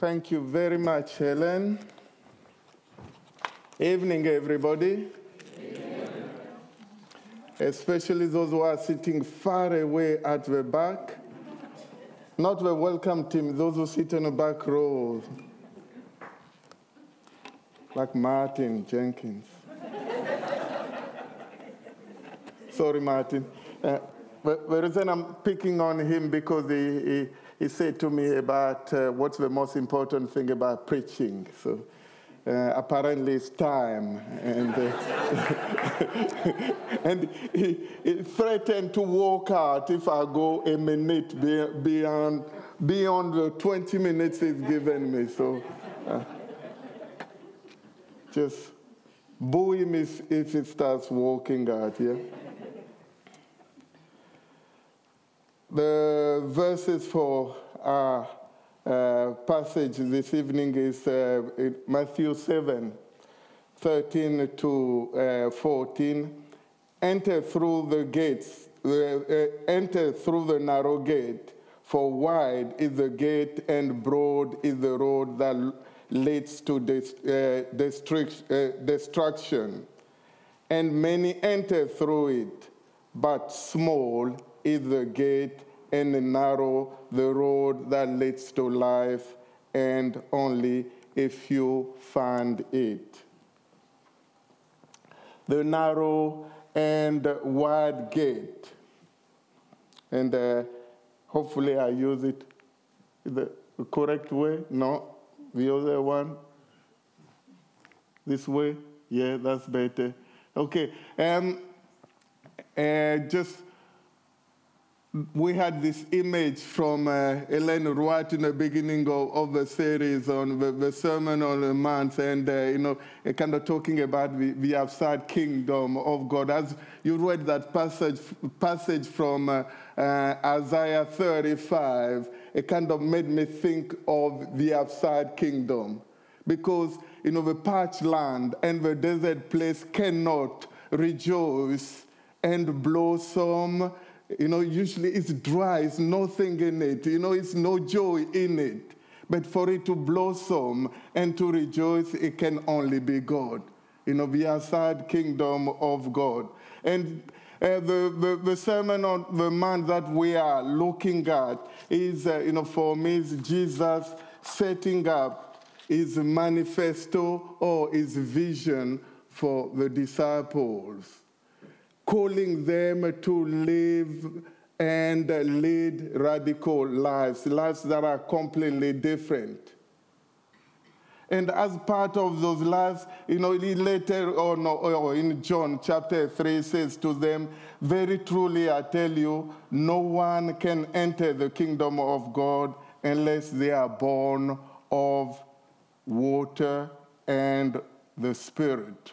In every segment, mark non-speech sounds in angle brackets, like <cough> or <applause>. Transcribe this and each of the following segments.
Thank you very much, Helen. Evening, everybody. Especially those who are sitting far away at the back. Not the welcome team, those who sit in the back row, like Martin Jenkins. Sorry, Martin. Uh, the reason I'm picking on him because he, he, he said to me about uh, what's the most important thing about preaching. So uh, apparently it's time. And, uh, <laughs> and he, he, threatened to walk out if I go a minute beyond, beyond the 20 minutes he's given me. So uh, just boo him if, if he starts walking out, yeah? The verses for our uh, passage this evening is uh, Matthew 7 13 to uh, 14. Enter through the gates, uh, enter through the narrow gate, for wide is the gate and broad is the road that leads to uh, uh, destruction. And many enter through it, but small is the gate and narrow the road that leads to life, and only a few find it. The narrow and wide gate, and uh, hopefully I use it the correct way. No, the other one. This way, yeah, that's better. Okay, um, uh, just we had this image from uh, Ellen White in the beginning of, of the series on the, the, Sermon on the Mount, and uh, you know, kind of talking about the, the, outside kingdom of God. As you read that passage, passage from uh, uh Isaiah 35, it kind of made me think of the outside kingdom, because you know the parched land and the desert place cannot rejoice and blossom you know, usually it's dry, it's nothing in it, you know, it's no joy in it. But for it to blossom and to rejoice, it can only be God. You know, the outside kingdom of God. And uh, the, the, the, Sermon on the Mount that we are looking at is, uh, you know, for me, is Jesus setting up his manifesto or his vision for the disciples calling them to live and lead radical lives, lives that are completely different. And as part of those lives, you know, later oh, on or oh, in John chapter 3 says to them, Very truly I tell you, no one can enter the kingdom of God unless they are born of water and the Spirit.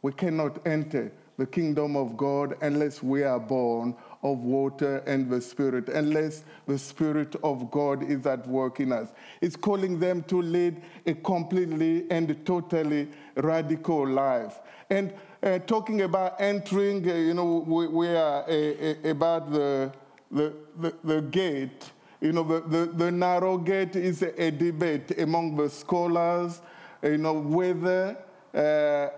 We cannot enter the kingdom of God unless we are born of water and the Spirit, unless the Spirit of God is at work in us. It's calling them to lead a completely and totally radical life. And uh, talking about entering, uh, you know, we, we are uh, about the, the, the, the, gate. You know, the, the, the narrow gate is a, a, debate among the scholars, you know, whether uh,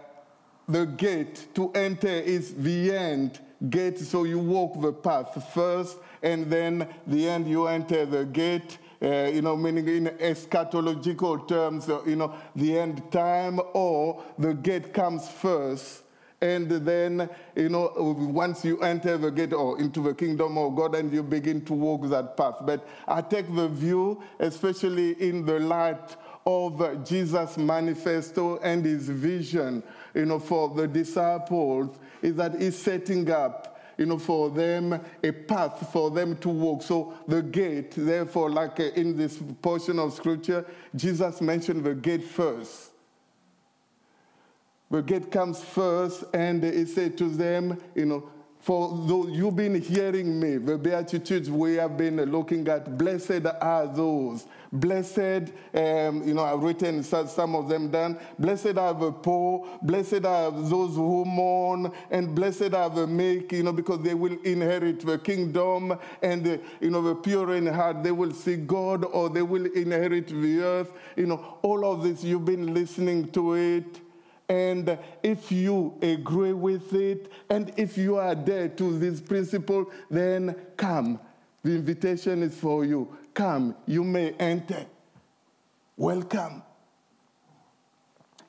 the gate to enter is the end gate, so you walk the path first, and then the end you enter the gate. Uh, you know, meaning in eschatological terms, uh, you know, the end time, or the gate comes first, and then, you know, once you enter the gate or into the kingdom of God, and you begin to walk that path. But I take the view, especially in the light of Jesus' manifesto and his vision you know, for the disciples is that he's setting up, you know, for them a path for them to walk. So the gate, therefore, like uh, in this portion of scripture, Jesus mentioned the gate first. The gate comes first, and he said to them, you know, for those you've been hearing me, the Beatitudes we have been looking at, blessed are those. Blessed, um, you know, I've written some of them down. Blessed are the poor, blessed are those who mourn, and blessed are the meek, you know, because they will inherit the kingdom, and, the, you know, the pure in heart, they will see God or they will inherit the earth. You know, all of this, you've been listening to it. And if you agree with it, and if you are there to this principle, then come. The invitation is for you. Come, you may enter. Welcome.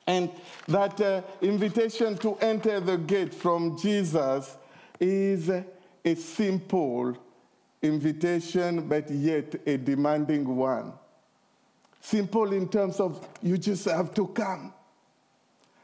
And that uh, invitation to enter the gate from Jesus is a simple invitation, but yet a demanding one. Simple in terms of you just have to come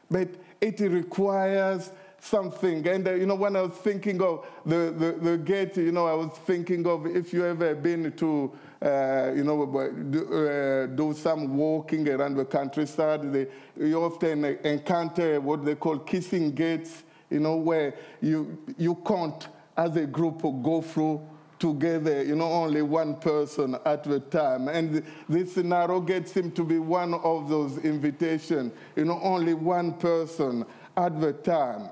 but it requires something. And, uh, you know, when I was thinking of the, the, the, gate, you know, I was thinking of if you ever been to, uh, you know, do, uh, do, some walking around the countryside, they, you often encounter what they call kissing gates, you know, where you, you can't, as a group, go through together, you know, only one person at a time. And this narrow gate seemed to be one of those invitations, you know, only one person at the time.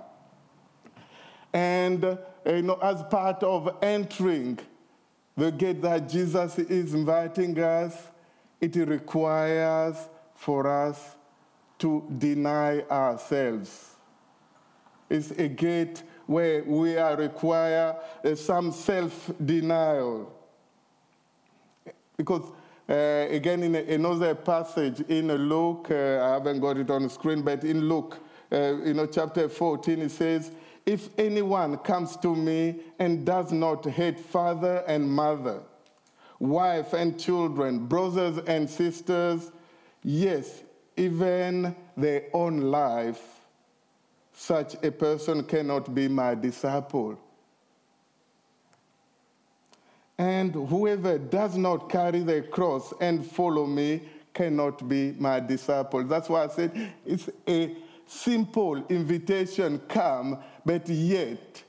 And, uh, you know, as part of entering the gate that Jesus is inviting us, it requires for us to deny ourselves. It's a gate where we are require uh, some self-denial. Because uh, again, in another passage in Luke, uh, I haven't got it on the screen, but in Luke, uh, you know, chapter 14, it says, If anyone comes to me and does not hate father and mother, wife and children, brothers and sisters, yes, even their own life, such a person cannot be my disciple. And whoever does not carry the cross and follow me cannot be my disciple. That's why I said it's a simple invitation come, but yet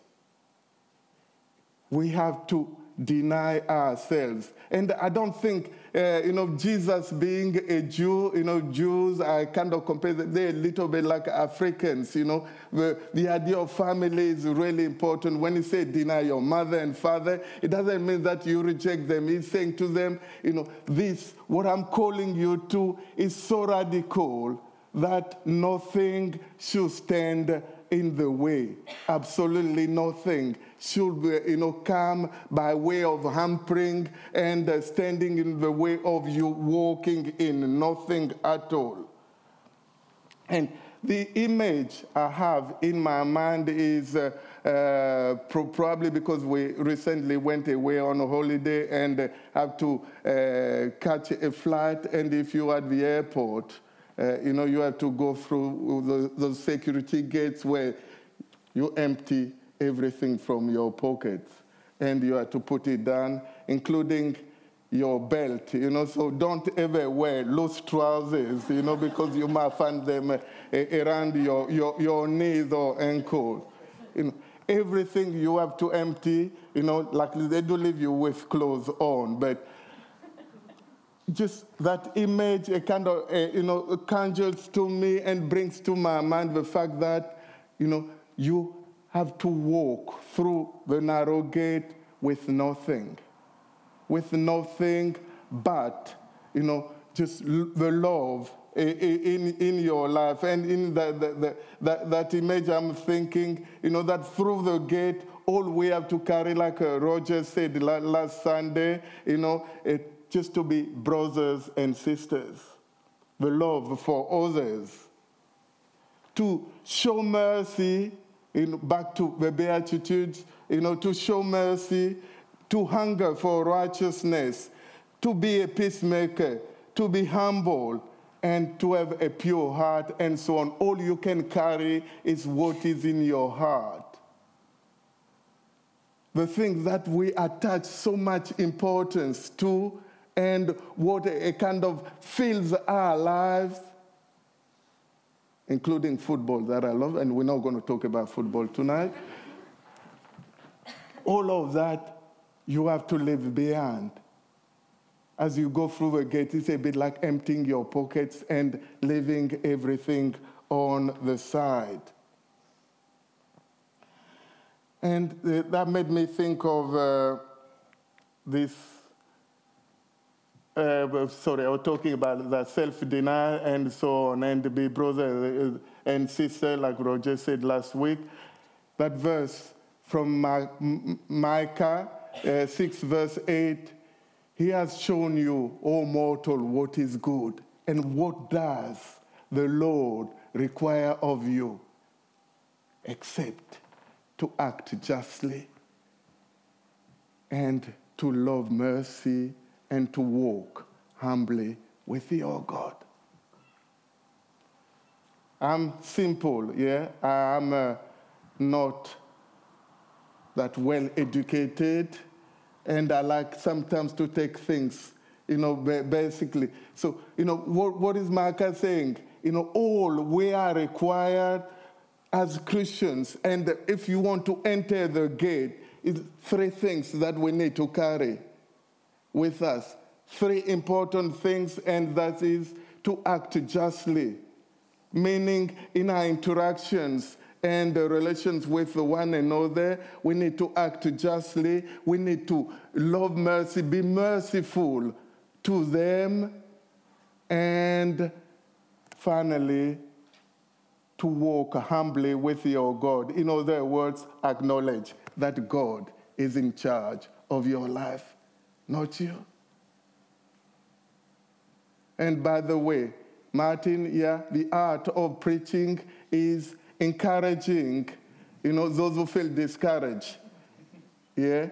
we have to deny ourselves. And I don't think uh, you know, Jesus being a Jew, you know, Jews, I kind of compare them, they're a little bit like Africans, you know. The, the idea of family is really important. When he say deny your mother and father, it doesn't mean that you reject them. He's saying to them, you know, this, what I'm calling you to is so radical that nothing should stand in the way. Absolutely nothing should you know, come by way of hampering and uh, standing in the way of you walking in nothing at all. And the image I have in my mind is uh, uh, probably because we recently went away on a holiday and have to uh, catch a flight. And if you're at the airport, uh, you know, you have to go through the, those security gates where you empty everything from your pockets and you have to put it down, including your belt, you know, so don't ever wear loose trousers, you know, because you might find them uh, around your, your, your knees or ankles. You know, everything you have to empty, you know, like they do leave you with clothes on, but just that image, a kind of, you know, conjures to me and brings to my mind the fact that, you know, you have to walk through the narrow gate with nothing, with nothing but, you know, just the love in, in your life. And in the, that, that image, I'm thinking, you know, that through the gate, all we have to carry, like uh, Roger said last Sunday, you know, just to be brothers and sisters, the love for others, to show mercy back to the Beatitudes, you know, to show mercy, to hunger for righteousness, to be a peacemaker, to be humble, and to have a pure heart, and so on. All you can carry is what is in your heart. The things that we attach so much importance to, and what a kind of fills our lives including football that I love, and we're not going to talk about football tonight. all of that you have to leave behind. As you go through the gate, it's a bit like emptying your pockets and leaving everything on the side. And uh, that made me think of uh, this. Uh, sorry, I was talking about the self denial and so on, and be brother uh, and sister, like Roger said last week. That verse from Micah uh, 6, verse 8 He has shown you, O mortal, what is good, and what does the Lord require of you, except to act justly and to love mercy and to walk humbly with your God. I'm simple, yeah? I'm uh, not that well educated, and I like sometimes to take things, you know, basically. So, you know, what, what is Micah saying? You know, all we are required as Christians, and if you want to enter the gate, is three things that we need to carry with us. Three important things, and that is to act justly, meaning in our interactions and the relations with one another, we need to act justly. We need to love mercy, be merciful to them, and finally, to walk humbly with your God. In other words, acknowledge that God is in charge of your life, not you. And by the way, Martin, yeah, the art of preaching is encouraging, you know, those who feel discouraged. Yeah?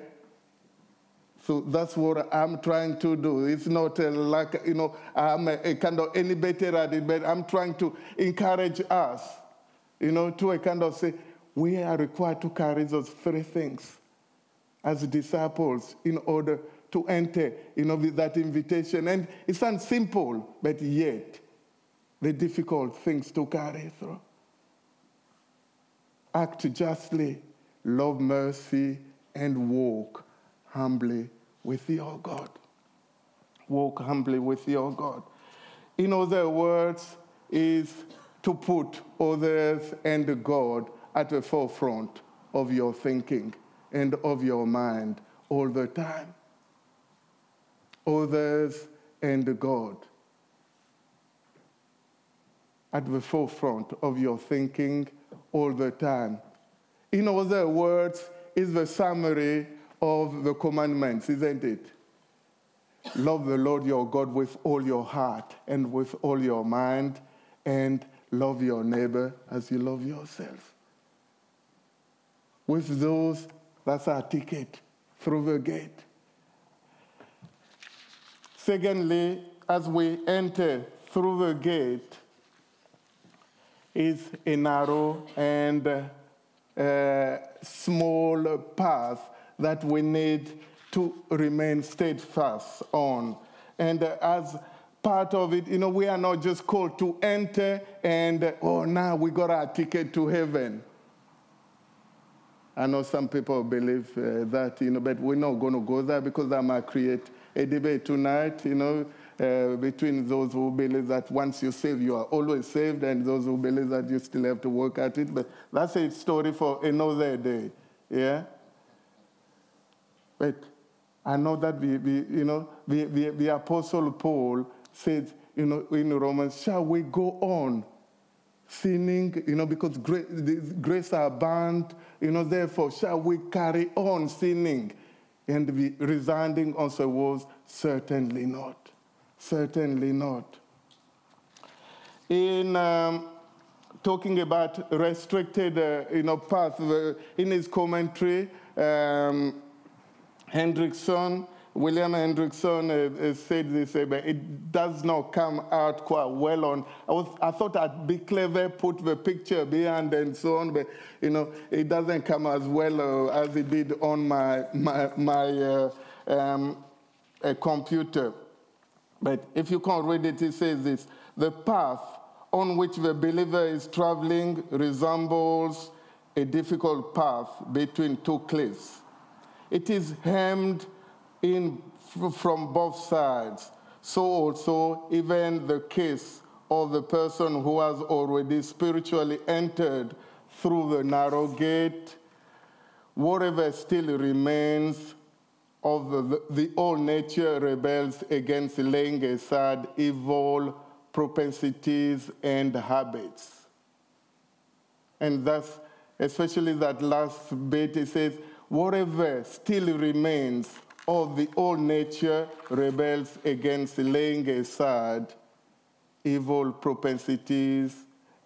So that's what I'm trying to do. It's not like, you know, I'm a, a, kind of any better at it, but I'm trying to encourage us, you know, to a kind of say, we are required to carry those three things as disciples in order to enter, you know, that invitation. And it sounds simple, but yet the difficult things to carry through. Act justly, love mercy, and walk humbly with your God. Walk humbly with your God. In other words, is to put others and God at the forefront of your thinking and of your mind all the time. Others and God at the forefront of your thinking all the time. In other words, is the summary of the commandments, isn't it? Love the Lord your God with all your heart and with all your mind, and love your neighbor as you love yourself. With those, that's our ticket through the gate. Secondly, as we enter through the gate, is a narrow and uh, small path that we need to remain steadfast on. And uh, as part of it, you know, we are not just called to enter and, oh, now we got our ticket to heaven. I know some people believe uh, that, you know, but we're not going to go there because that might create a debate tonight, you know, uh, between those who believe that once you save, you are always saved, and those who believe that you still have to work at it. But that's a story for another day. Yeah? But I know that we, you know, the, the, the Apostle Paul said, you know, in Romans, shall we go on sinning, you know, because grace, grace abound, you know, therefore, shall we carry on sinning? And the resounding answer was, certainly not. Certainly not. In um, talking about restricted, uh, you know, path, uh, in his commentary, um, Hendriksen, William Hendriksen uh, said this, uh, but it does not come out quite well on. I, was, I thought I'd be clever, put the picture behind and so on, but you know, it doesn't come as well uh, as it did on my my my uh, um, computer. But if you can't read it, it says this: the path on which the believer is traveling resembles a difficult path between two cliffs it is hemmed in from both sides. So also, even the case of the person who has already spiritually entered through the narrow gate, whatever still remains of the, the old nature rebels against laying aside evil propensities and habits. And that's especially that last bit, it says, whatever still remains of the old nature rebels against laying aside evil propensities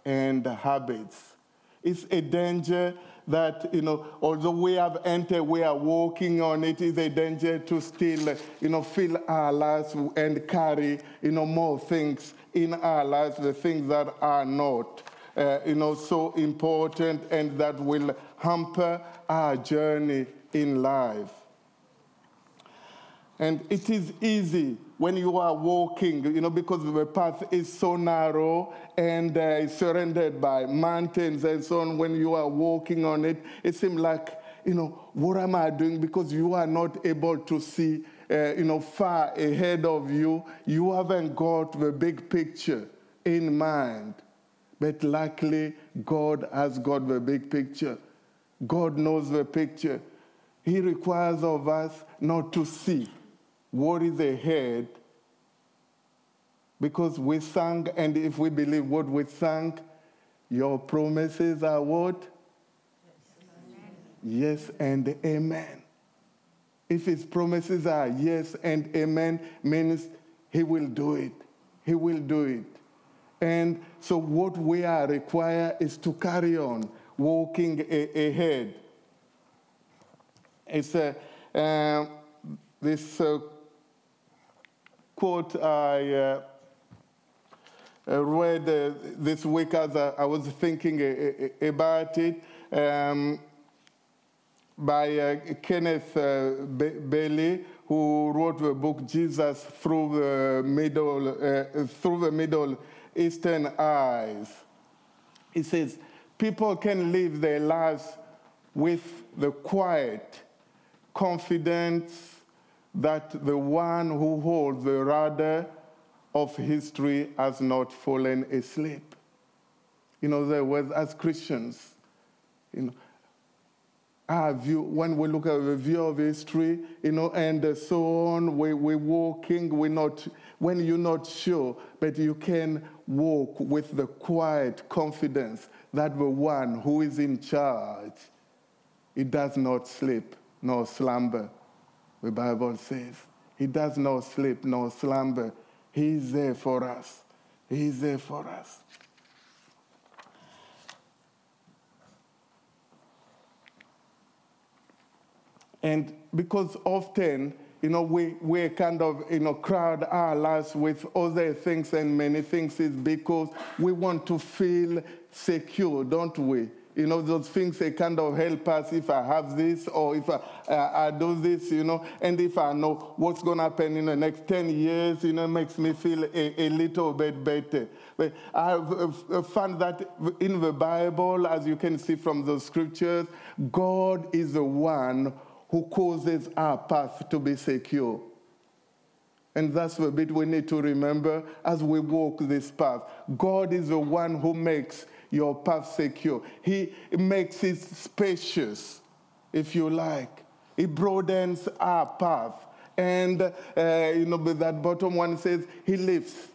and habits. It's a danger that, you know, although we have entered, we are walking on it, is a danger to still, you know, fill our lives and carry, you know, more things in our lives, the things that are not, uh, you know, so important and that will hamper our journey in life. And it is easy when you are walking, you know, because the path is so narrow and uh, surrounded by mountains and so on. When you are walking on it, it seems like, you know, what am I doing? Because you are not able to see, uh, you know, far ahead of you. You haven't got the big picture in mind. But luckily, God has got the big picture. God knows the picture. He requires of us not to see what is ahead because we sang, and if we believe what we sang, your promises are what? Yes, yes and amen. If his promises are yes and amen, means he will do it. He will do it. And so, what we are required is to carry on walking a- ahead. It's a, uh, this uh, quote I uh, uh read uh, this week as I was thinking uh, about it um, by Kenneth Bailey, who wrote the book Jesus through the Middle through the Middle Eastern eyes. He says people can live their lives with the quiet confidence that the one who holds the rudder of history has not fallen asleep. You know, there was, as Christians, you know, our view, when we look at the view of history, you know, and so on, we, we're walking, we're not, when you're not sure, but you can walk with the quiet confidence that the one who is in charge, he does not sleep nor slumber the Bible says. He does not sleep nor slumber. He is there for us. He is there for us. And because often, you know, we, we kind of, you know, crowd our lives with other things and many things is because we want to feel secure, don't we? You know, those things, they kind of help us if I have this or if I, uh, I do this, you know, and if I know what's going to happen in the next 10 years, you know, makes me feel a, a little bit better. But I have found that in the Bible, as you can see from the scriptures, God is the one who causes our path to be secure. And that's the bit we need to remember as we walk this path. God is the one who makes your path secure. He makes it spacious, if you like. He broadens our path. And, uh, you know, but that bottom one says, He lifts,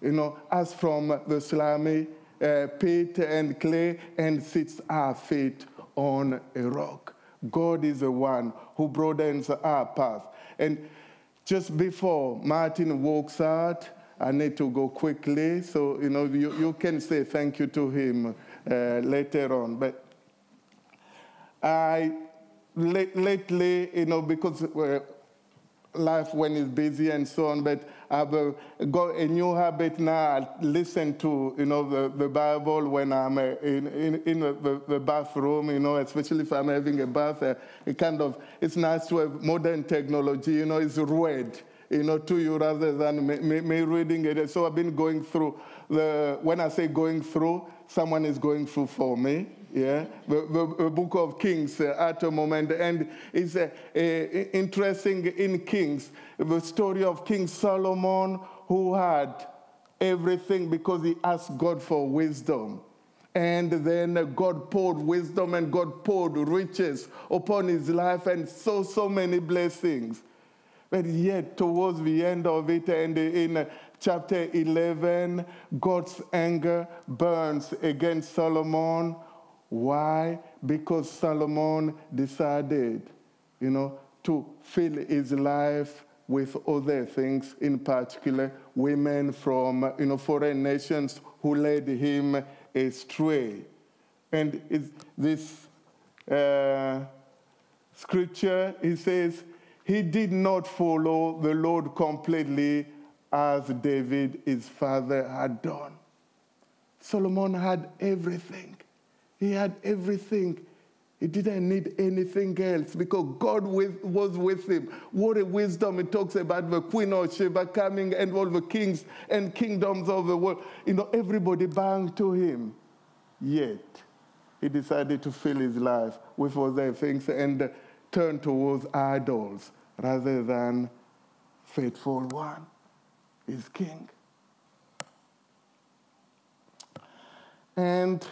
you know, us from the slimy uh, pit and clay and sits our feet on a rock. God is the one who broadens our path. And just before Martin walks out, I need to go quickly. So, you know, you, you can say thank you to him uh, later on. But I, lately, you know, because uh, life when it's busy and so on, but I've uh, got a new habit now. I listen to, you know, the, the Bible when I'm uh, in, in, in the, the, bathroom, you know, especially if I'm having a bath. It kind of, it's nice to have modern technology, you know, it's read you know, to you rather than me, me, me, reading it. So I've been going through the, when I say going through, someone is going through for me, yeah, the, the, the book of Kings uh, at a moment. And it's uh, uh, interesting in Kings, the story of King Solomon who had everything because he asked God for wisdom. And then God poured wisdom and God poured riches upon his life and so, so many blessings. But yet, towards the end of it, and in chapter 11, God's anger burns against Solomon. Why? Because Solomon decided, you know, to fill his life with other things, in particular, women from, you know, foreign nations who led him astray. And this uh, scripture, he says, he did not follow the Lord completely as David, his father, had done. Solomon had everything. He had everything. He didn't need anything else because God was with him. What a wisdom it talks about the Queen of Sheba coming and all the kings and kingdoms of the world. You know, everybody bowing to him. Yet, he decided to fill his life with other things and turn towards idols rather than faithful one is king. And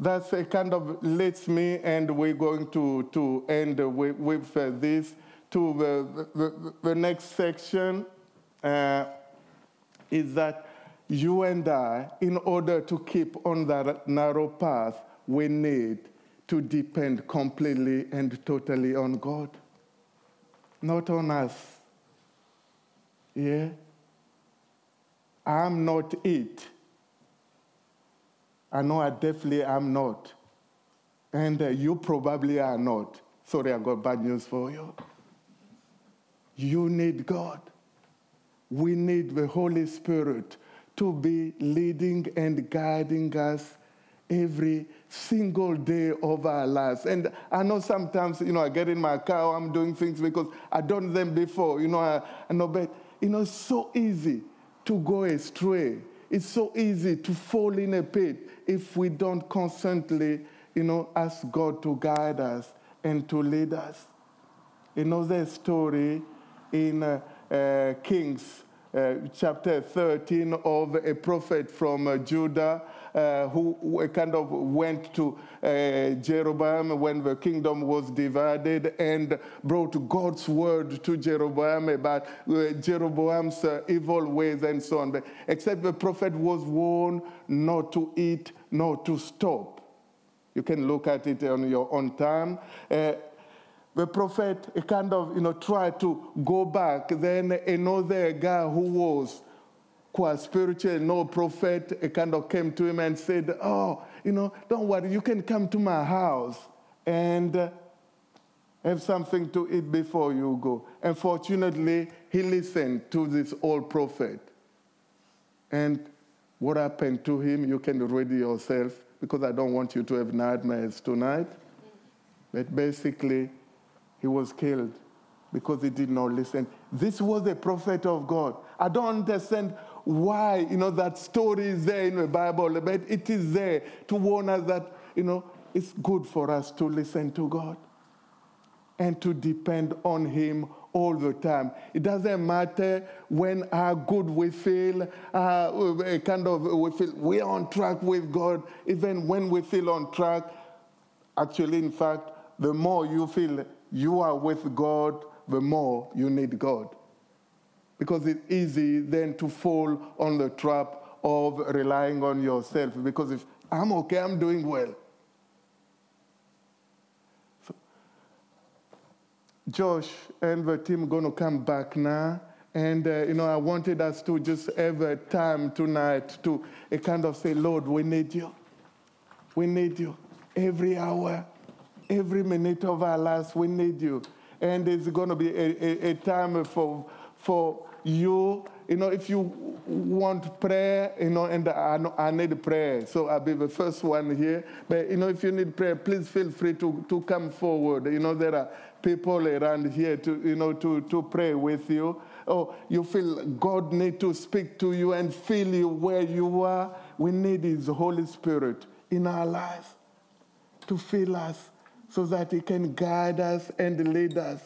that's a kind of leads me, and we're going to, to end with, with uh, this to the, the, the, next section uh, is that you and I, in order to keep on that narrow path, we need to depend completely and totally on God, not on us. Yeah? I'm not it. I know I definitely am not. And uh, you probably are not. Sorry, I got bad news for you. You need God. We need the Holy Spirit to be leading and guiding us every single day of our lives. And I know sometimes, you know, I get in my car, I'm doing things because I've done them before, you know, I, I know, but, you know, it's so easy to go astray. It's so easy to fall in a pit if we don't constantly, you know, ask God to guide us and to lead us. You know, story in uh, uh, Kings uh, chapter 13 of a prophet from uh, Judah uh, who kind of went to uh, Jeroboam when the kingdom was divided and brought God's word to Jeroboam about uh, Jeroboam's uh, evil ways and so on. But except the prophet was warned not to eat, not to stop. You can look at it on your own time the prophet kind of you know tried to go back then another guy who was quite spiritual, no prophet, a kind of came to him and said, Oh, you know, don't worry, you can come to my house and uh, have something to eat before you go. Unfortunately, he listened to this old prophet. And what happened to him, you can read yourself because I don't want you to have nightmares tonight. But basically, he was killed because he did not listen. This was a prophet of God. I don't understand why, you know, that story is there in the Bible, but it is there to warn us that, you know, it's good for us to listen to God and to depend on Him all the time. It doesn't matter when how good we feel, uh, kind of we feel we're on track with God. Even when we feel on track, actually, in fact, the more you feel you are with God, the more you need God because it's easy then to fall on the trap of relying on yourself. Because if I'm okay, I'm doing well. So, Josh and the team are going to come back now. And, uh, you know, I wanted us to just have a time tonight to uh, kind of say, Lord, we need you. We need you. Every hour, every minute of our lives, we need you. And it's going to be a, a, a time for, for you, you know, if you want prayer, you know, and I, I need prayer, so I'll be the first one here. But, you know, if you need prayer, please feel free to, to come forward. You know, there are people around here to, you know, to, to pray with you. Or you feel God need to speak to you and feel you where you are. We need His Holy Spirit in our lives. to fill us so that He can guide us and lead us.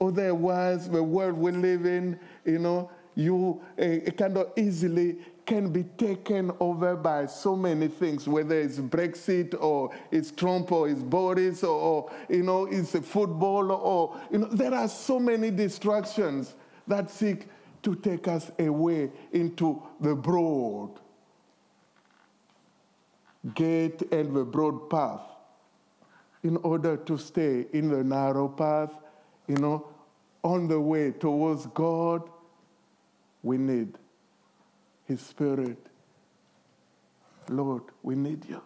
Oh, Otherwise, the world we live in, you know, you uh, kind of easily can be taken over by so many things, whether it's Brexit or it's Trump or it's Boris or, or you know, it's football or, you know, there are so many distractions that seek to take us away into the broad gate and the broad path in order to stay in the narrow path, you know, on the way towards God, we need His Spirit. Lord, we need you.